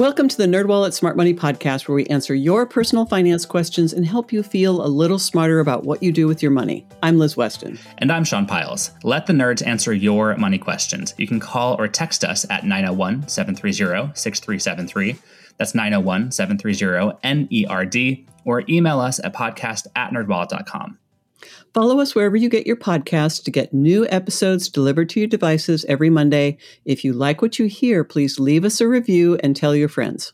Welcome to the NerdWallet Smart Money Podcast, where we answer your personal finance questions and help you feel a little smarter about what you do with your money. I'm Liz Weston. And I'm Sean Pyles. Let the nerds answer your money questions. You can call or text us at 901 730 6373. That's 901 730 NERD, or email us at podcast at nerdwallet.com. Follow us wherever you get your podcasts to get new episodes delivered to your devices every Monday. If you like what you hear, please leave us a review and tell your friends.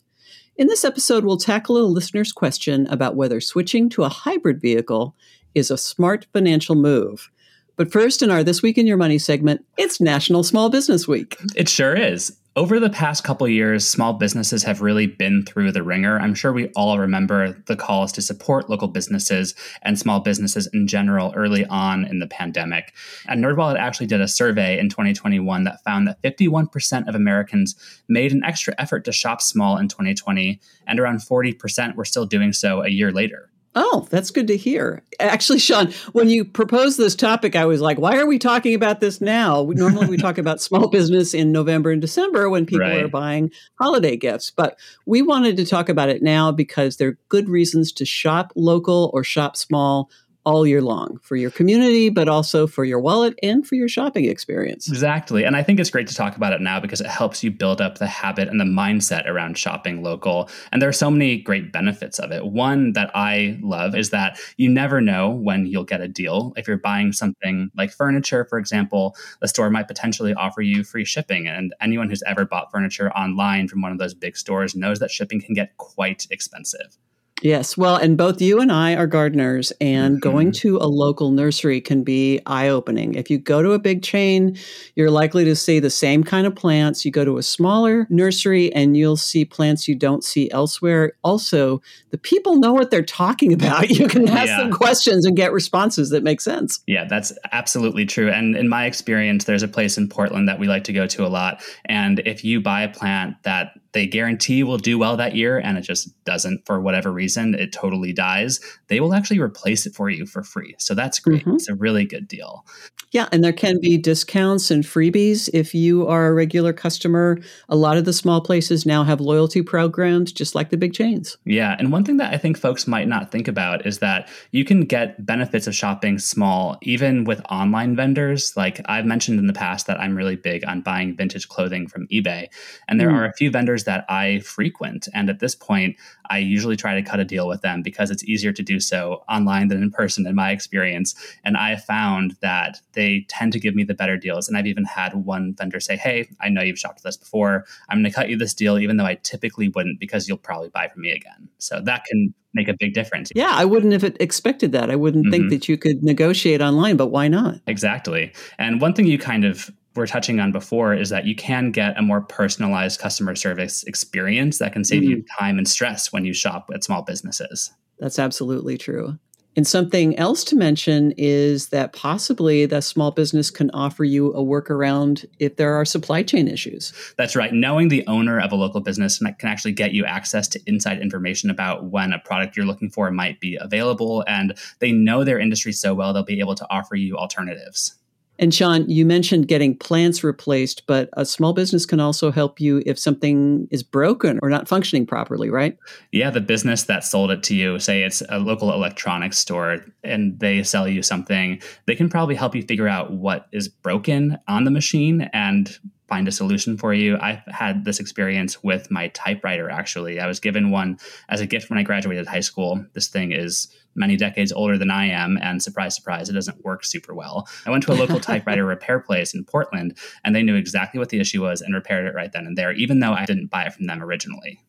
In this episode, we'll tackle a listener's question about whether switching to a hybrid vehicle is a smart financial move. But first, in our This Week in Your Money segment, it's National Small Business Week. It sure is. Over the past couple years, small businesses have really been through the wringer. I'm sure we all remember the calls to support local businesses and small businesses in general early on in the pandemic. And NerdWallet actually did a survey in 2021 that found that 51% of Americans made an extra effort to shop small in 2020, and around 40% were still doing so a year later. Oh, that's good to hear. Actually, Sean, when you proposed this topic, I was like, why are we talking about this now? Normally, we talk about small business in November and December when people right. are buying holiday gifts. But we wanted to talk about it now because there are good reasons to shop local or shop small all year long for your community, but also for your wallet and for your shopping experience. Exactly. And I think it's great to talk about it now because it helps you build up the habit and the mindset around shopping local. And there are so many great benefits of it. One that I love is that you never know when you'll get a deal. If you're buying something like furniture, for example, the store might potentially offer you free shipping. And anyone who's ever bought furniture online from one of those big stores knows that shipping can get quite expensive. Yes. Well, and both you and I are gardeners, and mm-hmm. going to a local nursery can be eye opening. If you go to a big chain, you're likely to see the same kind of plants. You go to a smaller nursery, and you'll see plants you don't see elsewhere. Also, the people know what they're talking about. You can ask yeah. them questions and get responses that make sense. Yeah, that's absolutely true. And in my experience, there's a place in Portland that we like to go to a lot. And if you buy a plant that they guarantee will do well that year and it just doesn't for whatever reason, it totally dies, they will actually replace it for you for free. So that's great. Mm-hmm. It's a really good deal. Yeah, and there can be discounts and freebies if you are a regular customer. A lot of the small places now have loyalty programs, just like the big chains. Yeah, and one thing that I think folks might not think about is that you can get benefits of shopping small even with online vendors. Like I've mentioned in the past that I'm really big on buying vintage clothing from eBay, and there mm. are a few vendors that I frequent. And at this point, I usually try to cut a deal with them because it's easier to do so online than in person, in my experience. And I have found that they tend to give me the better deals. And I've even had one vendor say, Hey, I know you've shopped with us before. I'm going to cut you this deal, even though I typically wouldn't because you'll probably buy from me again. So that can make a big difference. Yeah, I wouldn't have expected that. I wouldn't mm-hmm. think that you could negotiate online, but why not? Exactly. And one thing you kind of were touching on before is that you can get a more personalized customer service experience that can save mm-hmm. you time and stress when you shop at small businesses. That's absolutely true. And something else to mention is that possibly the small business can offer you a workaround if there are supply chain issues. That's right. Knowing the owner of a local business can actually get you access to inside information about when a product you're looking for might be available. And they know their industry so well, they'll be able to offer you alternatives. And Sean, you mentioned getting plants replaced, but a small business can also help you if something is broken or not functioning properly, right? Yeah, the business that sold it to you, say it's a local electronics store and they sell you something, they can probably help you figure out what is broken on the machine and find a solution for you. I've had this experience with my typewriter actually. I was given one as a gift when I graduated high school. This thing is many decades older than I am, and surprise, surprise, it doesn't work super well. I went to a local typewriter repair place in Portland, and they knew exactly what the issue was and repaired it right then and there, even though I didn't buy it from them originally.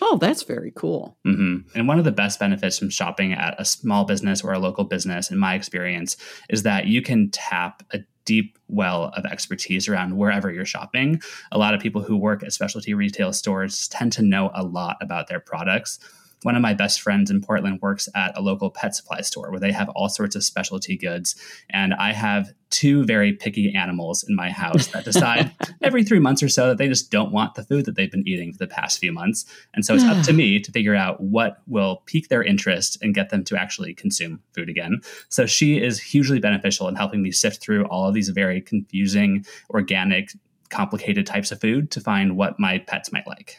Oh, that's very cool. Mm-hmm. And one of the best benefits from shopping at a small business or a local business, in my experience, is that you can tap a deep well of expertise around wherever you're shopping. A lot of people who work at specialty retail stores tend to know a lot about their products one of my best friends in Portland works at a local pet supply store where they have all sorts of specialty goods. And I have two very picky animals in my house that decide every three months or so that they just don't want the food that they've been eating for the past few months. And so it's up to me to figure out what will pique their interest and get them to actually consume food again. So she is hugely beneficial in helping me sift through all of these very confusing, organic, complicated types of food to find what my pets might like.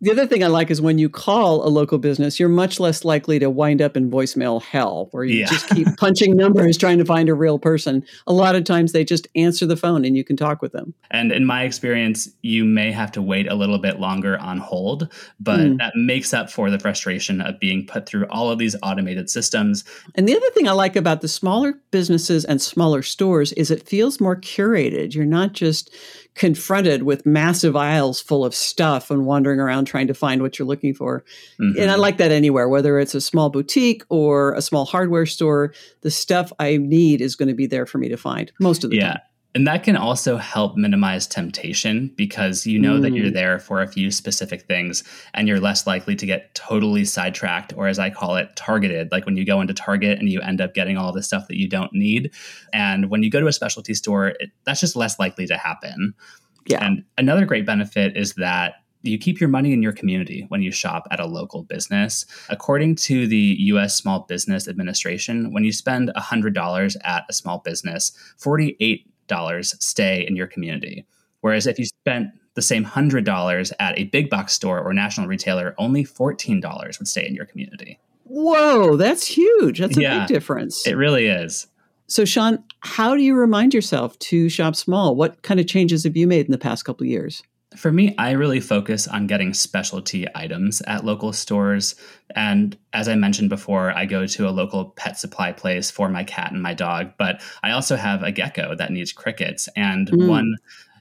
The other thing I like is when you call a local business, you're much less likely to wind up in voicemail hell where you yeah. just keep punching numbers trying to find a real person. A lot of times they just answer the phone and you can talk with them. And in my experience, you may have to wait a little bit longer on hold, but mm. that makes up for the frustration of being put through all of these automated systems. And the other thing I like about the smaller businesses and smaller stores is it feels more curated. You're not just confronted with massive aisles full of stuff and wandering around trying to find what you're looking for. Mm-hmm. And I like that anywhere, whether it's a small boutique or a small hardware store, the stuff I need is going to be there for me to find most of the yeah. time. And that can also help minimize temptation because you know mm. that you're mm. there for a few specific things and you're less likely to get totally sidetracked, or as I call it, targeted. Like when you go into Target and you end up getting all the stuff that you don't need. And when you go to a specialty store, it, that's just less likely to happen. Yeah. And another great benefit is that you keep your money in your community when you shop at a local business. According to the US Small Business Administration, when you spend $100 at a small business, 48 dollars stay in your community. Whereas if you spent the same hundred dollars at a big box store or national retailer, only fourteen dollars would stay in your community. Whoa, that's huge. That's a yeah, big difference. It really is. So, Sean, how do you remind yourself to shop small? What kind of changes have you made in the past couple of years? For me, I really focus on getting specialty items at local stores. And as I mentioned before, I go to a local pet supply place for my cat and my dog, but I also have a gecko that needs crickets. And mm. one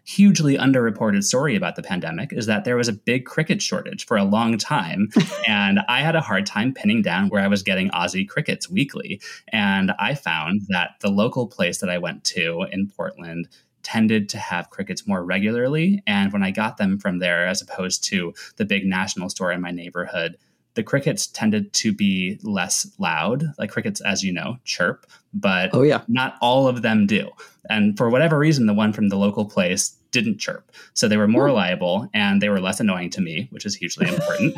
hugely underreported story about the pandemic is that there was a big cricket shortage for a long time. and I had a hard time pinning down where I was getting Aussie crickets weekly. And I found that the local place that I went to in Portland tended to have crickets more regularly. And when I got them from there, as opposed to the big national store in my neighborhood, the crickets tended to be less loud. Like crickets, as you know, chirp, but oh, yeah. not all of them do. And for whatever reason, the one from the local place didn't chirp. So they were more reliable and they were less annoying to me, which is hugely important.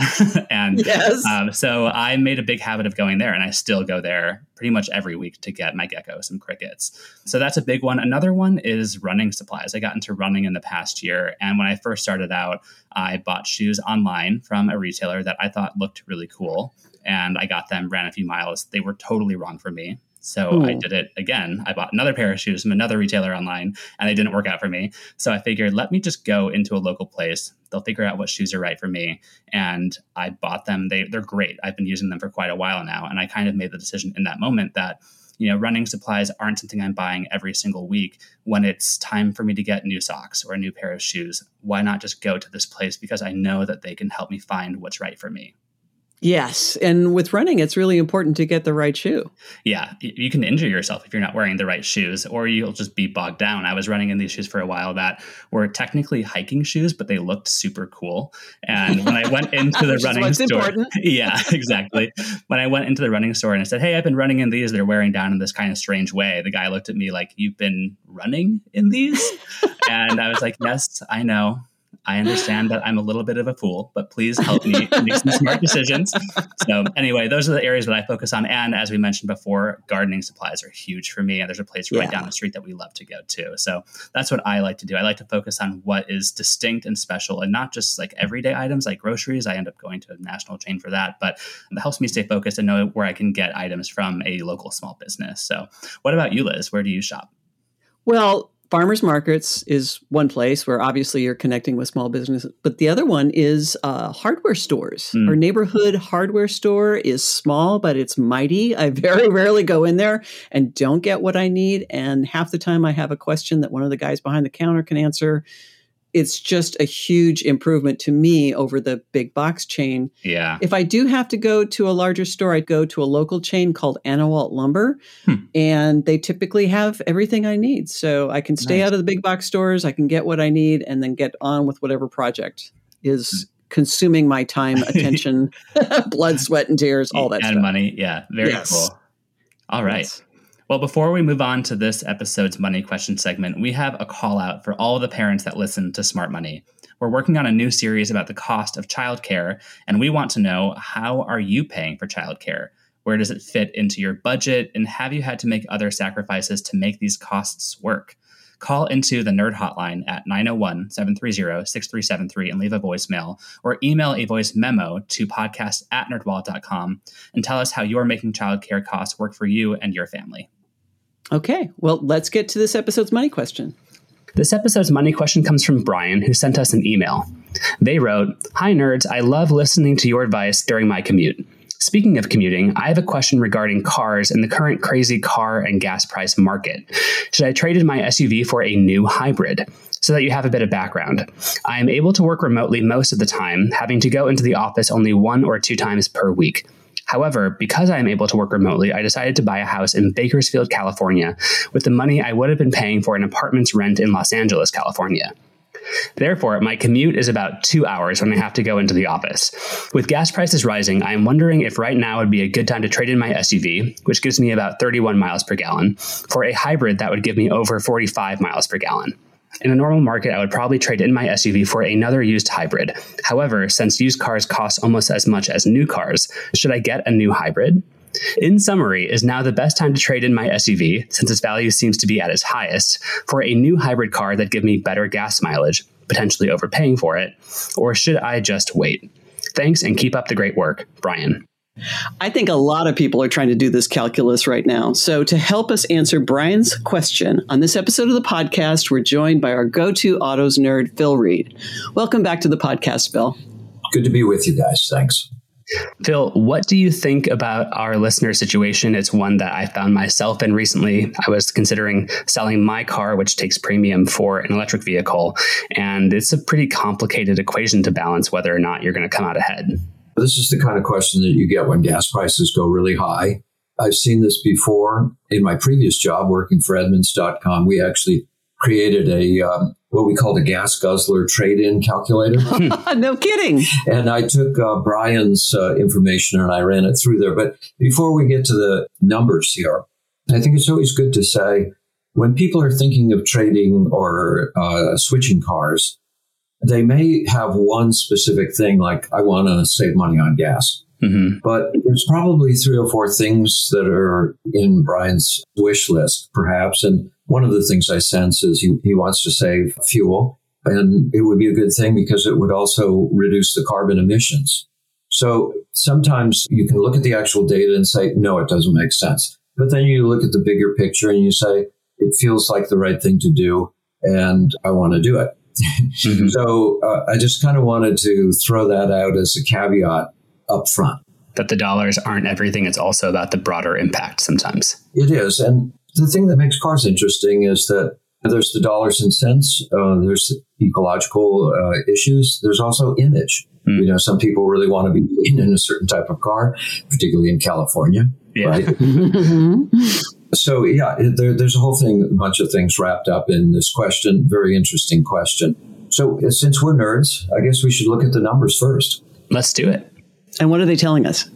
and yes. um, so I made a big habit of going there and I still go there pretty much every week to get my gecko some crickets. So that's a big one. Another one is running supplies. I got into running in the past year. And when I first started out, I bought shoes online from a retailer that I thought looked really cool. And I got them, ran a few miles. They were totally wrong for me. So Ooh. I did it again. I bought another pair of shoes from another retailer online and they didn't work out for me. So I figured, let me just go into a local place. They'll figure out what shoes are right for me. And I bought them. They, they're great. I've been using them for quite a while now. And I kind of made the decision in that moment that, you know, running supplies aren't something I'm buying every single week. When it's time for me to get new socks or a new pair of shoes, why not just go to this place because I know that they can help me find what's right for me? Yes. And with running, it's really important to get the right shoe. Yeah. You can injure yourself if you're not wearing the right shoes, or you'll just be bogged down. I was running in these shoes for a while that were technically hiking shoes, but they looked super cool. And when I went into the running store, yeah, exactly. when I went into the running store and I said, Hey, I've been running in these, they're wearing down in this kind of strange way. The guy looked at me like, You've been running in these? and I was like, Yes, I know. I understand that I'm a little bit of a fool, but please help me make some smart decisions. So, anyway, those are the areas that I focus on. And as we mentioned before, gardening supplies are huge for me. And there's a place right yeah. down the street that we love to go to. So, that's what I like to do. I like to focus on what is distinct and special and not just like everyday items like groceries. I end up going to a national chain for that, but it helps me stay focused and know where I can get items from a local small business. So, what about you, Liz? Where do you shop? Well, farmers markets is one place where obviously you're connecting with small business but the other one is uh, hardware stores. Mm. our neighborhood hardware store is small but it's mighty. I very rarely go in there and don't get what i need and half the time i have a question that one of the guys behind the counter can answer it's just a huge improvement to me over the big box chain. Yeah. If I do have to go to a larger store, I'd go to a local chain called Anawalt Lumber, hmm. and they typically have everything I need. So I can stay nice. out of the big box stores, I can get what I need, and then get on with whatever project is hmm. consuming my time, attention, blood, sweat, and tears, all that stuff. and stuff. money. Yeah. Very yes. cool. All right. Yes. Well, before we move on to this episode's money question segment, we have a call out for all the parents that listen to Smart Money. We're working on a new series about the cost of childcare, and we want to know how are you paying for childcare? Where does it fit into your budget? And have you had to make other sacrifices to make these costs work? call into the Nerd Hotline at 901 730 6373 and leave a voicemail, or email a voice memo to podcast at nerdwallet.com and tell us how you're making childcare costs work for you and your family. Okay, well, let's get to this episode's money question. This episode's money question comes from Brian, who sent us an email. They wrote Hi, nerds. I love listening to your advice during my commute. Speaking of commuting, I have a question regarding cars and the current crazy car and gas price market. Should I trade in my SUV for a new hybrid? So that you have a bit of background. I am able to work remotely most of the time, having to go into the office only one or two times per week. However, because I am able to work remotely, I decided to buy a house in Bakersfield, California, with the money I would have been paying for an apartment's rent in Los Angeles, California. Therefore, my commute is about two hours when I have to go into the office. With gas prices rising, I am wondering if right now would be a good time to trade in my SUV, which gives me about 31 miles per gallon, for a hybrid that would give me over 45 miles per gallon. In a normal market, I would probably trade in my SUV for another used hybrid. However, since used cars cost almost as much as new cars, should I get a new hybrid? In summary, is now the best time to trade in my SUV, since its value seems to be at its highest, for a new hybrid car that give me better gas mileage, potentially overpaying for it, or should I just wait? Thanks and keep up the great work, Brian. I think a lot of people are trying to do this calculus right now. So, to help us answer Brian's question on this episode of the podcast, we're joined by our go to autos nerd, Phil Reed. Welcome back to the podcast, Phil. Good to be with you guys. Thanks. Phil, what do you think about our listener situation? It's one that I found myself in recently. I was considering selling my car, which takes premium for an electric vehicle, and it's a pretty complicated equation to balance whether or not you're going to come out ahead. This is the kind of question that you get when gas prices go really high. I've seen this before in my previous job working for Edmunds.com. We actually created a um, what we called a gas guzzler trade-in calculator. no kidding. And I took uh, Brian's uh, information and I ran it through there. But before we get to the numbers here, I think it's always good to say when people are thinking of trading or uh, switching cars, they may have one specific thing like, I want to save money on gas. Mm-hmm. But there's probably three or four things that are in Brian's wish list, perhaps. And one of the things I sense is he, he wants to save fuel. And it would be a good thing because it would also reduce the carbon emissions. So sometimes you can look at the actual data and say, no, it doesn't make sense. But then you look at the bigger picture and you say, it feels like the right thing to do. And I want to do it. Mm-hmm. so uh, I just kind of wanted to throw that out as a caveat up front. That the dollars aren't everything. It's also about the broader impact sometimes. It is. And the thing that makes cars interesting is that there's the dollars and cents, uh, there's ecological uh, issues, there's also image. Mm. You know, some people really want to be in a certain type of car, particularly in California. Yeah. Right? so, yeah, there, there's a whole thing, a bunch of things wrapped up in this question. Very interesting question. So, uh, since we're nerds, I guess we should look at the numbers first. Let's do it. And what are they telling us?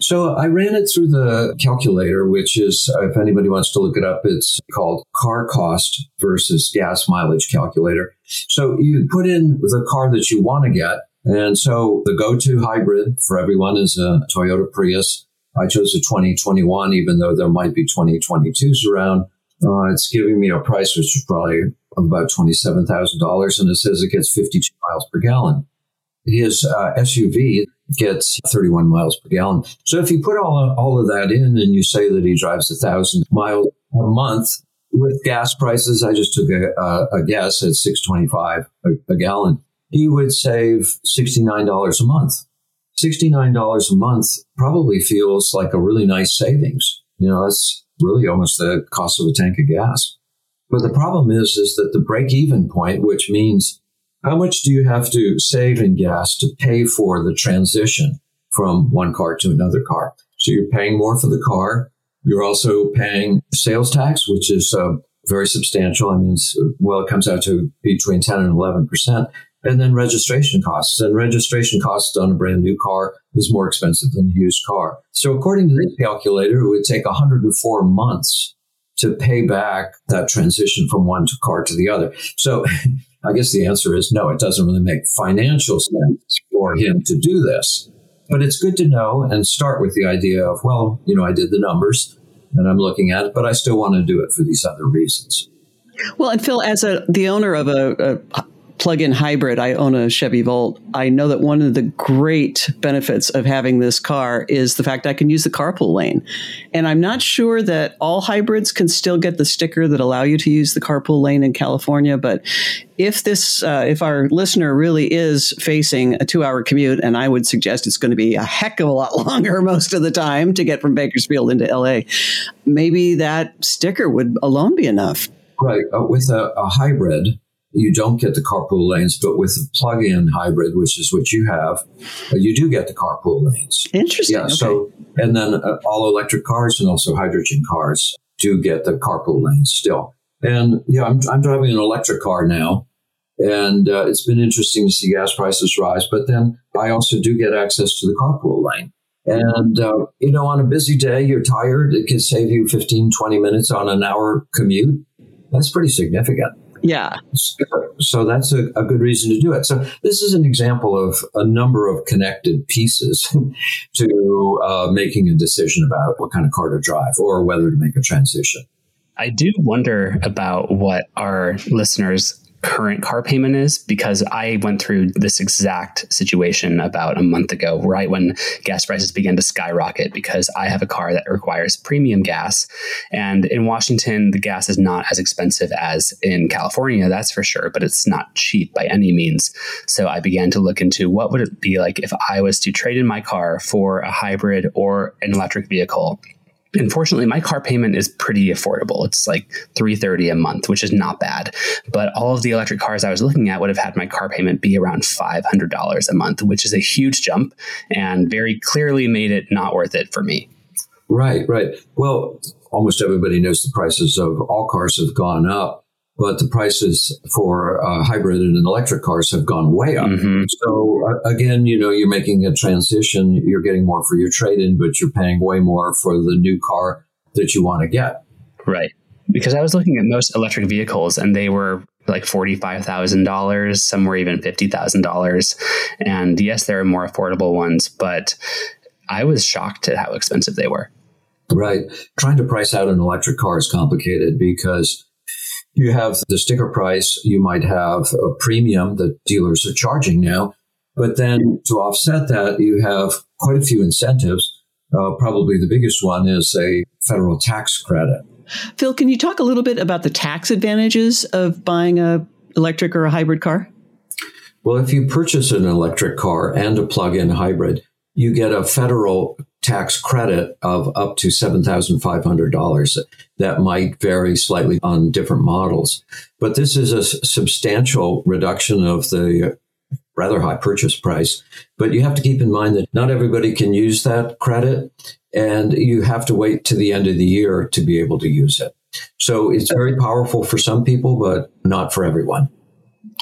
So I ran it through the calculator, which is, uh, if anybody wants to look it up, it's called car cost versus gas mileage calculator. So you put in the car that you want to get. And so the go to hybrid for everyone is a Toyota Prius. I chose a 2021, even though there might be 2022s around. Uh, it's giving me a price which is probably about $27,000, and it says it gets 52 miles per gallon. His uh, SUV, gets 31 miles per gallon. So if you put all of, all of that in and you say that he drives a thousand miles a month with gas prices, I just took a, a, a guess at 625 a, a gallon. He would save $69 a month. $69 a month probably feels like a really nice savings. You know, that's really almost the cost of a tank of gas. But the problem is, is that the break even point, which means how much do you have to save in gas to pay for the transition from one car to another car? So you're paying more for the car. You're also paying sales tax, which is uh, very substantial. I mean, well, it comes out to between 10 and 11 percent. And then registration costs. And registration costs on a brand new car is more expensive than a used car. So according to this calculator, it would take 104 months to pay back that transition from one car to the other. So I guess the answer is no, it doesn't really make financial sense for him to do this. But it's good to know and start with the idea of, well, you know, I did the numbers and I'm looking at it, but I still want to do it for these other reasons. Well, and Phil, as a the owner of a, a plug-in hybrid. I own a Chevy Volt. I know that one of the great benefits of having this car is the fact I can use the carpool lane. And I'm not sure that all hybrids can still get the sticker that allow you to use the carpool lane in California, but if this uh, if our listener really is facing a 2-hour commute and I would suggest it's going to be a heck of a lot longer most of the time to get from Bakersfield into LA, maybe that sticker would alone be enough. Right. Uh, with a, a hybrid, you don't get the carpool lanes, but with the plug-in hybrid, which is what you have, uh, you do get the carpool lanes. Interesting. Yeah. Okay. So, and then uh, all electric cars and also hydrogen cars do get the carpool lanes still. And yeah, I'm, I'm driving an electric car now, and uh, it's been interesting to see gas prices rise. But then I also do get access to the carpool lane. And, uh, you know, on a busy day, you're tired. It can save you 15, 20 minutes on an hour commute. That's pretty significant. Yeah. So that's a, a, good reason to do it. So this is an example of a number of connected pieces to uh, making a decision about what kind of car to drive or whether to make a transition. I do wonder about what our listeners current car payment is because I went through this exact situation about a month ago, right when gas prices began to skyrocket because I have a car that requires premium gas. And in Washington, the gas is not as expensive as in California, that's for sure, but it's not cheap by any means. So I began to look into what would it be like if I was to trade in my car for a hybrid or an electric vehicle Unfortunately, my car payment is pretty affordable. It's like 330 a month, which is not bad. But all of the electric cars I was looking at would have had my car payment be around $500 a month, which is a huge jump and very clearly made it not worth it for me. Right, right. Well, almost everybody knows the prices of all cars have gone up but the prices for uh, hybrid and electric cars have gone way up. Mm-hmm. So uh, again, you know, you're making a transition. You're getting more for your trade-in, but you're paying way more for the new car that you want to get. Right. Because I was looking at most electric vehicles, and they were like forty-five thousand dollars. Some were even fifty thousand dollars. And yes, there are more affordable ones, but I was shocked at how expensive they were. Right. Trying to price out an electric car is complicated because you have the sticker price, you might have a premium that dealers are charging now. But then to offset that, you have quite a few incentives. Uh, probably the biggest one is a federal tax credit. Phil, can you talk a little bit about the tax advantages of buying a electric or a hybrid car? Well, if you purchase an electric car and a plug-in hybrid, you get a federal tax credit of up to $7,500. That might vary slightly on different models. But this is a substantial reduction of the rather high purchase price. But you have to keep in mind that not everybody can use that credit, and you have to wait to the end of the year to be able to use it. So it's very powerful for some people, but not for everyone.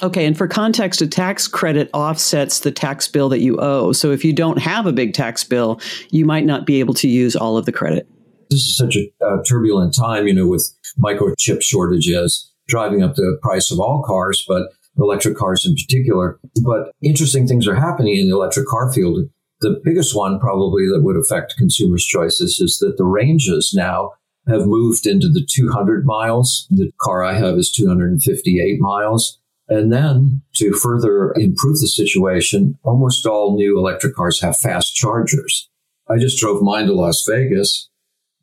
Okay, and for context, a tax credit offsets the tax bill that you owe. So if you don't have a big tax bill, you might not be able to use all of the credit. This is such a uh, turbulent time, you know, with microchip shortages driving up the price of all cars, but electric cars in particular. But interesting things are happening in the electric car field. The biggest one probably that would affect consumers' choices is that the ranges now have moved into the 200 miles. The car I have is 258 miles. And then to further improve the situation, almost all new electric cars have fast chargers. I just drove mine to Las Vegas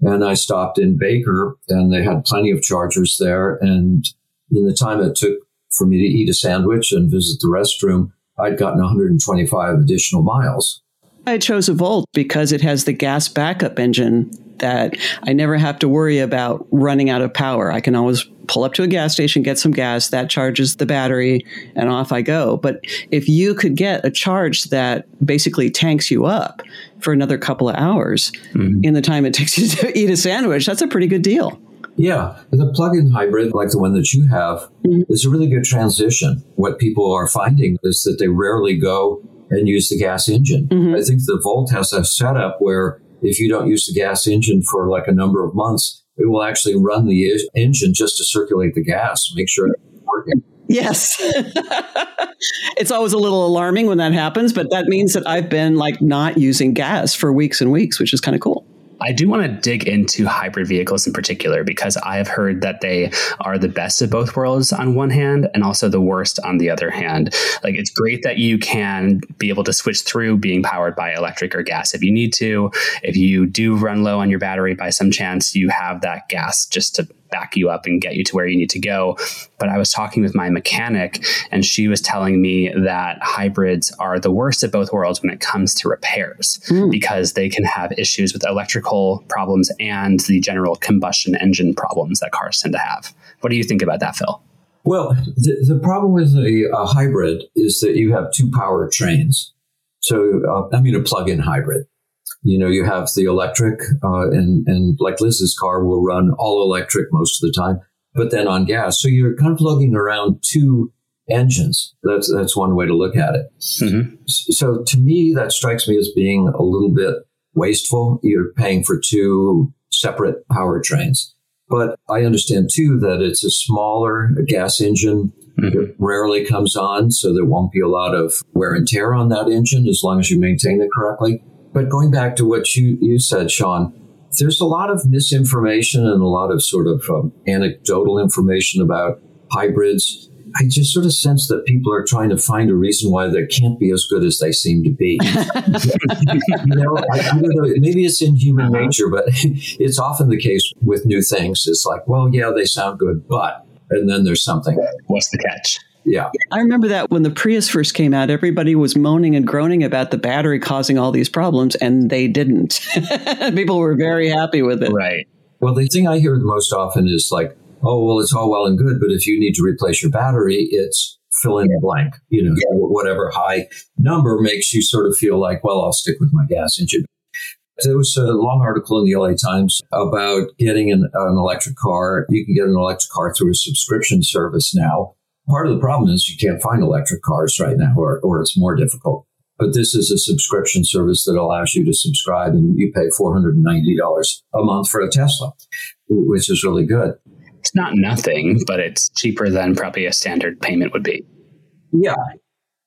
and I stopped in Baker and they had plenty of chargers there. And in the time it took for me to eat a sandwich and visit the restroom, I'd gotten 125 additional miles. I chose a Volt because it has the gas backup engine that I never have to worry about running out of power. I can always pull up to a gas station, get some gas, that charges the battery, and off I go. But if you could get a charge that basically tanks you up for another couple of hours mm-hmm. in the time it takes you to eat a sandwich, that's a pretty good deal. Yeah, the plug-in hybrid, like the one that you have, mm-hmm. is a really good transition. What people are finding is that they rarely go and use the gas engine. Mm-hmm. I think the Volt has a setup where if you don't use the gas engine for like a number of months, it will actually run the engine just to circulate the gas, make sure it's working. Yes. it's always a little alarming when that happens, but that means that I've been like not using gas for weeks and weeks, which is kind of cool. I do want to dig into hybrid vehicles in particular because I have heard that they are the best of both worlds on one hand and also the worst on the other hand. Like it's great that you can be able to switch through being powered by electric or gas if you need to. If you do run low on your battery by some chance, you have that gas just to back you up and get you to where you need to go. But I was talking with my mechanic, and she was telling me that hybrids are the worst of both worlds when it comes to repairs mm. because they can have issues with electrical problems and the general combustion engine problems that cars tend to have. What do you think about that, Phil? Well, the, the problem with a, a, hybrid is that you have two power trains. So, uh, I mean, a plug in hybrid you know, you have the electric, uh, and, and like Liz's car will run all electric most of the time, but then on gas. So you're kind of lugging around two engines. That's, that's one way to look at it. Mm-hmm. So to me, that strikes me as being a little bit wasteful. You're paying for two separate powertrains. But I understand too that it's a smaller gas engine. Mm-hmm. It rarely comes on, so there won't be a lot of wear and tear on that engine as long as you maintain it correctly. But going back to what you, you said, Sean, there's a lot of misinformation and a lot of sort of um, anecdotal information about hybrids. I just sort of sense that people are trying to find a reason why they can't be as good as they seem to be. you know, I, know, maybe it's in human uh-huh. nature, but it's often the case with new things. It's like, well, yeah, they sound good, but, and then there's something. What's the catch? Yeah. I remember that when the Prius first came out, everybody was moaning and groaning about the battery causing all these problems, and they didn't. People were very happy with it. Right. Well, the thing I hear the most often is like, oh, well, it's all well and good, but if you need to replace your battery, it's fill in the blank. You know, yeah. whatever high number makes you sort of feel like, well, I'll stick with my gas engine. There was a long article in the LA Times about getting an, an electric car. You can get an electric car through a subscription service now Part of the problem is you can't find electric cars right now, or, or it's more difficult. But this is a subscription service that allows you to subscribe and you pay $490 a month for a Tesla, which is really good. It's not nothing, but it's cheaper than probably a standard payment would be. Yeah.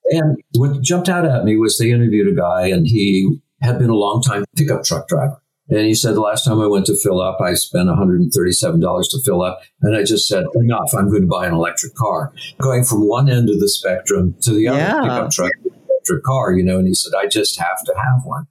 And what jumped out at me was they interviewed a guy and he had been a long time pickup truck driver. And he said, the last time I went to fill up, I spent $137 to fill up. And I just said, enough, I'm going to buy an electric car. Going from one end of the spectrum to the other yeah. pickup truck, electric car, you know, and he said, I just have to have one.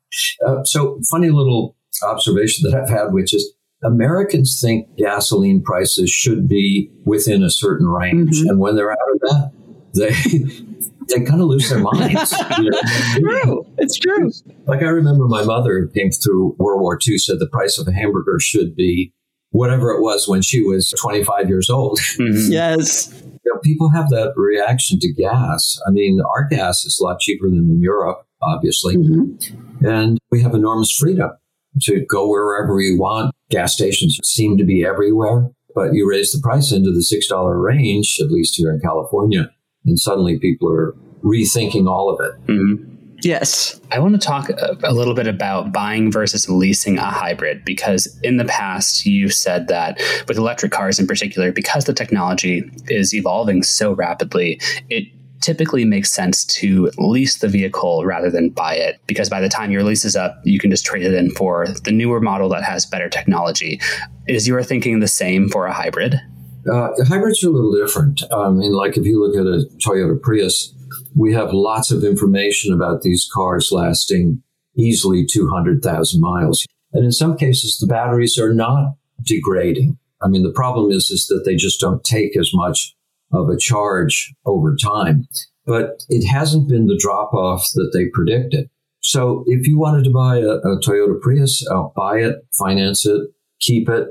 Uh, so funny little observation that I've had, which is Americans think gasoline prices should be within a certain range. Mm-hmm. And when they're out of that, they they kind of lose their minds. You know? true. It's true. Like I remember my mother came through World War II, said the price of a hamburger should be whatever it was when she was 25 years old. Mm-hmm. Yes. You know, people have that reaction to gas. I mean, our gas is a lot cheaper than in Europe, obviously. Mm-hmm. And we have enormous freedom to go wherever we want. Gas stations seem to be everywhere, but you raise the price into the $6 range, at least here in California and suddenly people are rethinking all of it. Mm-hmm. Yes. I want to talk a, little bit about buying versus leasing a hybrid because in the past you said that with electric cars in particular, because the technology is evolving so rapidly, it typically makes sense to lease the vehicle rather than buy it because by the time your lease is up, you can just trade it in for the newer model that has better technology. Is your thinking the same for a hybrid? Uh, hybrids are a little different. I mean, like if you look at a Toyota Prius, we have lots of information about these cars lasting easily 200,000 miles. And in some cases, the batteries are not degrading. I mean, the problem is, is that they just don't take as much of a charge over time. But it hasn't been the drop off that they predicted. So if you wanted to buy a, a Toyota Prius, uh, buy it, finance it, keep it.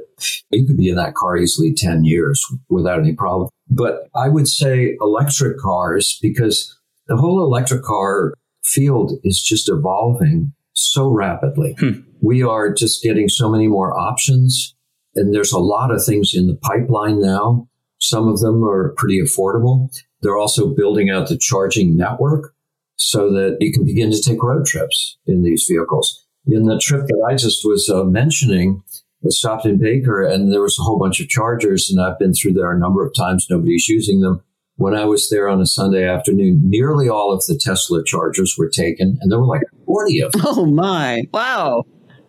You could be in that car easily 10 years without any problem. But I would say electric cars because the whole electric car field is just evolving so rapidly. Hmm. We are just getting so many more options and there's a lot of things in the pipeline now. Some of them are pretty affordable. They're also building out the charging network so that you can begin to take road trips in these vehicles. In the trip that I just was uh, mentioning, stopped in Baker and there was a whole bunch of chargers and I've been through there a number of times. Nobody's using them. When I was there on a Sunday afternoon, nearly all of the Tesla chargers were taken and there were like 40 of them. Oh my. Wow.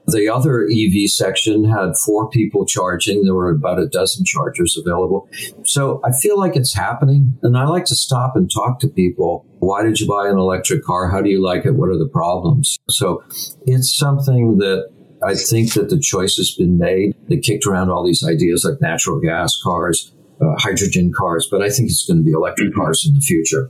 The other EV section had four people charging. There were about a dozen chargers available. So I feel like it's happening. And I like to stop and talk to people. Why did you buy an electric car? How do you like it? What are the problems? So it's something that I think that the choice has been made. They kicked around all these ideas like natural gas cars, uh, hydrogen cars, but I think it's going to be electric mm-hmm. cars in the future.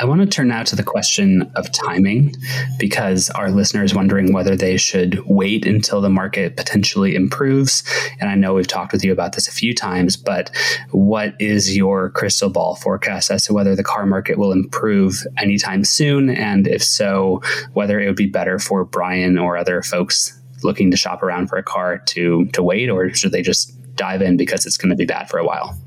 I want to turn now to the question of timing because our listeners wondering whether they should wait until the market potentially improves. And I know we've talked with you about this a few times, but what is your crystal ball forecast as to whether the car market will improve anytime soon? And if so, whether it would be better for Brian or other folks looking to shop around for a car to to wait, or should they just dive in because it's going to be bad for a while?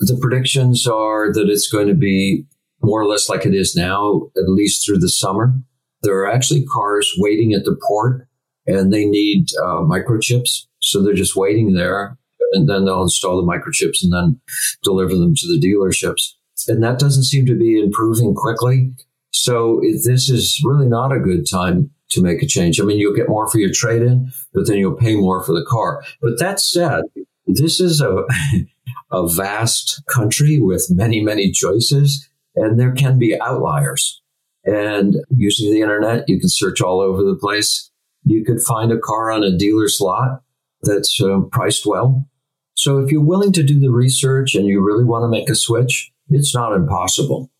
The predictions are that it's going to be more or less like it is now, at least through the summer. There are actually cars waiting at the port and they need uh, microchips. So they're just waiting there and then they'll install the microchips and then deliver them to the dealerships. And that doesn't seem to be improving quickly. So this is really not a good time to make a change. I mean, you'll get more for your trade in, but then you'll pay more for the car. But that said, this is a, a vast country with many, many choices, and there can be outliers. And using the internet, you can search all over the place. You could find a car on a dealer's lot that's um, priced well. So if you're willing to do the research and you really want to make a switch, it's not impossible.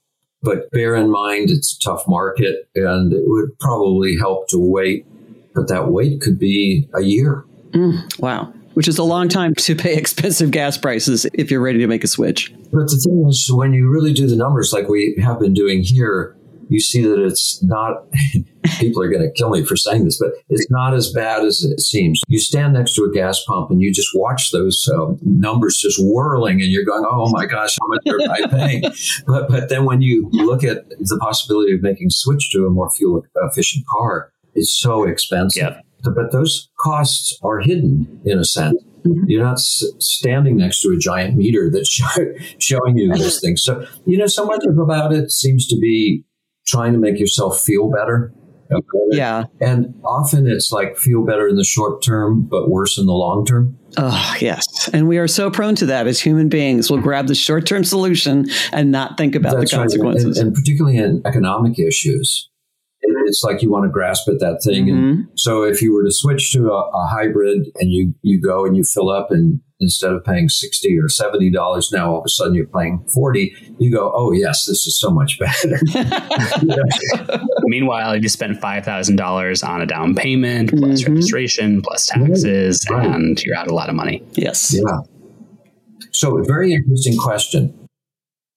But bear in mind, it's a tough market and it would probably help to wait. But that wait could be a year. Mm, wow. Which is a long time to pay expensive gas prices if you're ready to make a switch. But the thing is, when you really do the numbers like we have been doing here, you see that it's not, people are going to kill me for saying this, but it's not as bad as it seems. You stand next to a gas pump and you just watch those uh, numbers just whirling and you're going, oh my gosh, how much are I paying? but, but then when you look at the possibility of making switch to a more fuel efficient car, it's so expensive. Yep. But those costs are hidden in a sense. Mm-hmm. You're not s- standing next to a giant meter that's show- showing you this thing. So, you know, so much about it seems to be trying to make yourself feel better. Yeah. And often it's like feel better in the short term, but worse in the long term. Oh, yes. And we are so prone to that as human beings. We'll grab the short term solution and not think about That's the consequences. Right. And, and, particularly in economic issues, it's like you want to grasp at that thing. Mm-hmm. And so if you were to switch to a, a hybrid and you, you go and you fill up and instead of paying 60 or 70 dollars now all of a sudden you're paying 40 you go oh yes this is so much better meanwhile you just spent $5000 on a down payment plus mm-hmm. registration plus taxes right. and you're out a lot of money yes yeah so very interesting question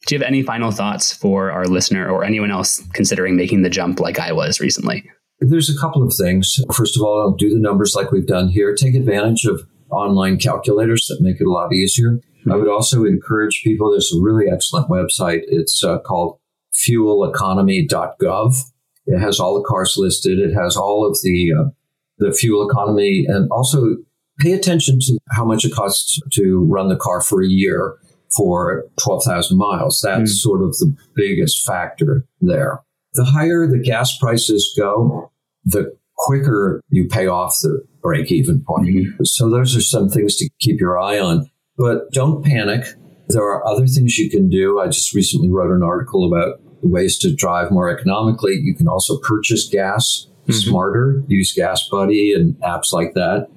do you have any final thoughts for our listener or anyone else considering making the jump like i was recently there's a couple of things. First of all, I'll do the numbers like we've done here. Take advantage of online calculators that make it a lot easier. I would also encourage people, there's a really excellent website. It's uh, called fueleconomy.gov. It has all the cars listed. It has all of the, uh, the fuel economy and also pay attention to how much it costs to run the car for a year for 12,000 miles. That's mm. sort of the biggest factor there. The higher the gas prices go, the quicker you pay off the break even point. Mm-hmm. So those are some things to keep your eye on. But don't panic. There are other things you can do. I just recently wrote an article about ways to drive more economically. You can also purchase gas mm-hmm. smarter, use Gas Buddy and apps like that.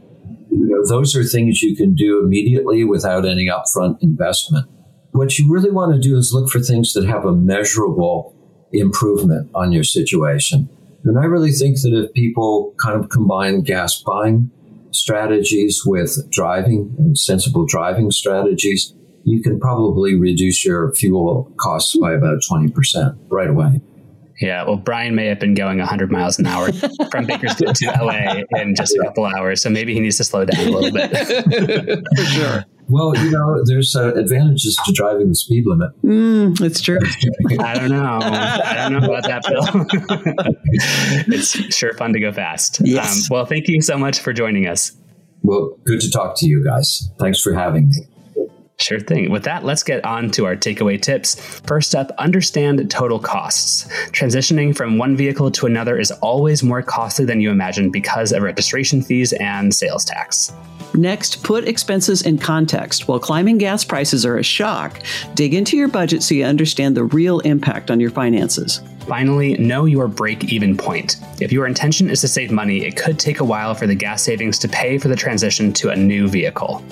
Those are things you can do immediately without any upfront investment. What you really want to do is look for things that have a measurable improvement on your situation. And I really think that if people kind of combine gas buying strategies with driving and sensible driving strategies, you can probably reduce your fuel costs by about 20% right away. Yeah, well, Brian may have been going 100 miles an hour from Bakersfield to LA in just a couple hours, so maybe he needs to slow down a little bit. For sure. Well, you know, there's uh, advantages to driving the speed limit. Mm, that's true. I don't know. I don't know about that, Bill. it's sure fun to go fast. Yes. Um, well, thank you so much for joining us. Well, good to talk to you guys. Thanks for having me. Sure thing. With that, let's get on to our takeaway tips. First up, understand total costs. Transitioning from one vehicle to another is always more costly than you imagine because of registration fees and sales tax. Next, put expenses in context. While climbing gas prices are a shock, dig into your budget so you understand the real impact on your finances. Finally, know your break even point. If your intention is to save money, it could take a while for the gas savings to pay for the transition to a new vehicle.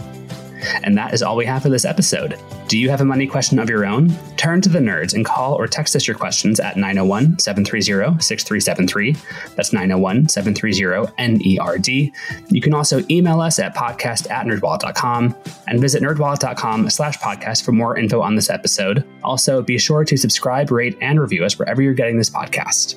And that is all we have for this episode. Do you have a money question of your own? Turn to the nerds and call or text us your questions at 901 730 6373. That's 901 730 NERD. You can also email us at podcast at nerdwallet.com and visit nerdwallet.com slash podcast for more info on this episode. Also, be sure to subscribe, rate, and review us wherever you're getting this podcast.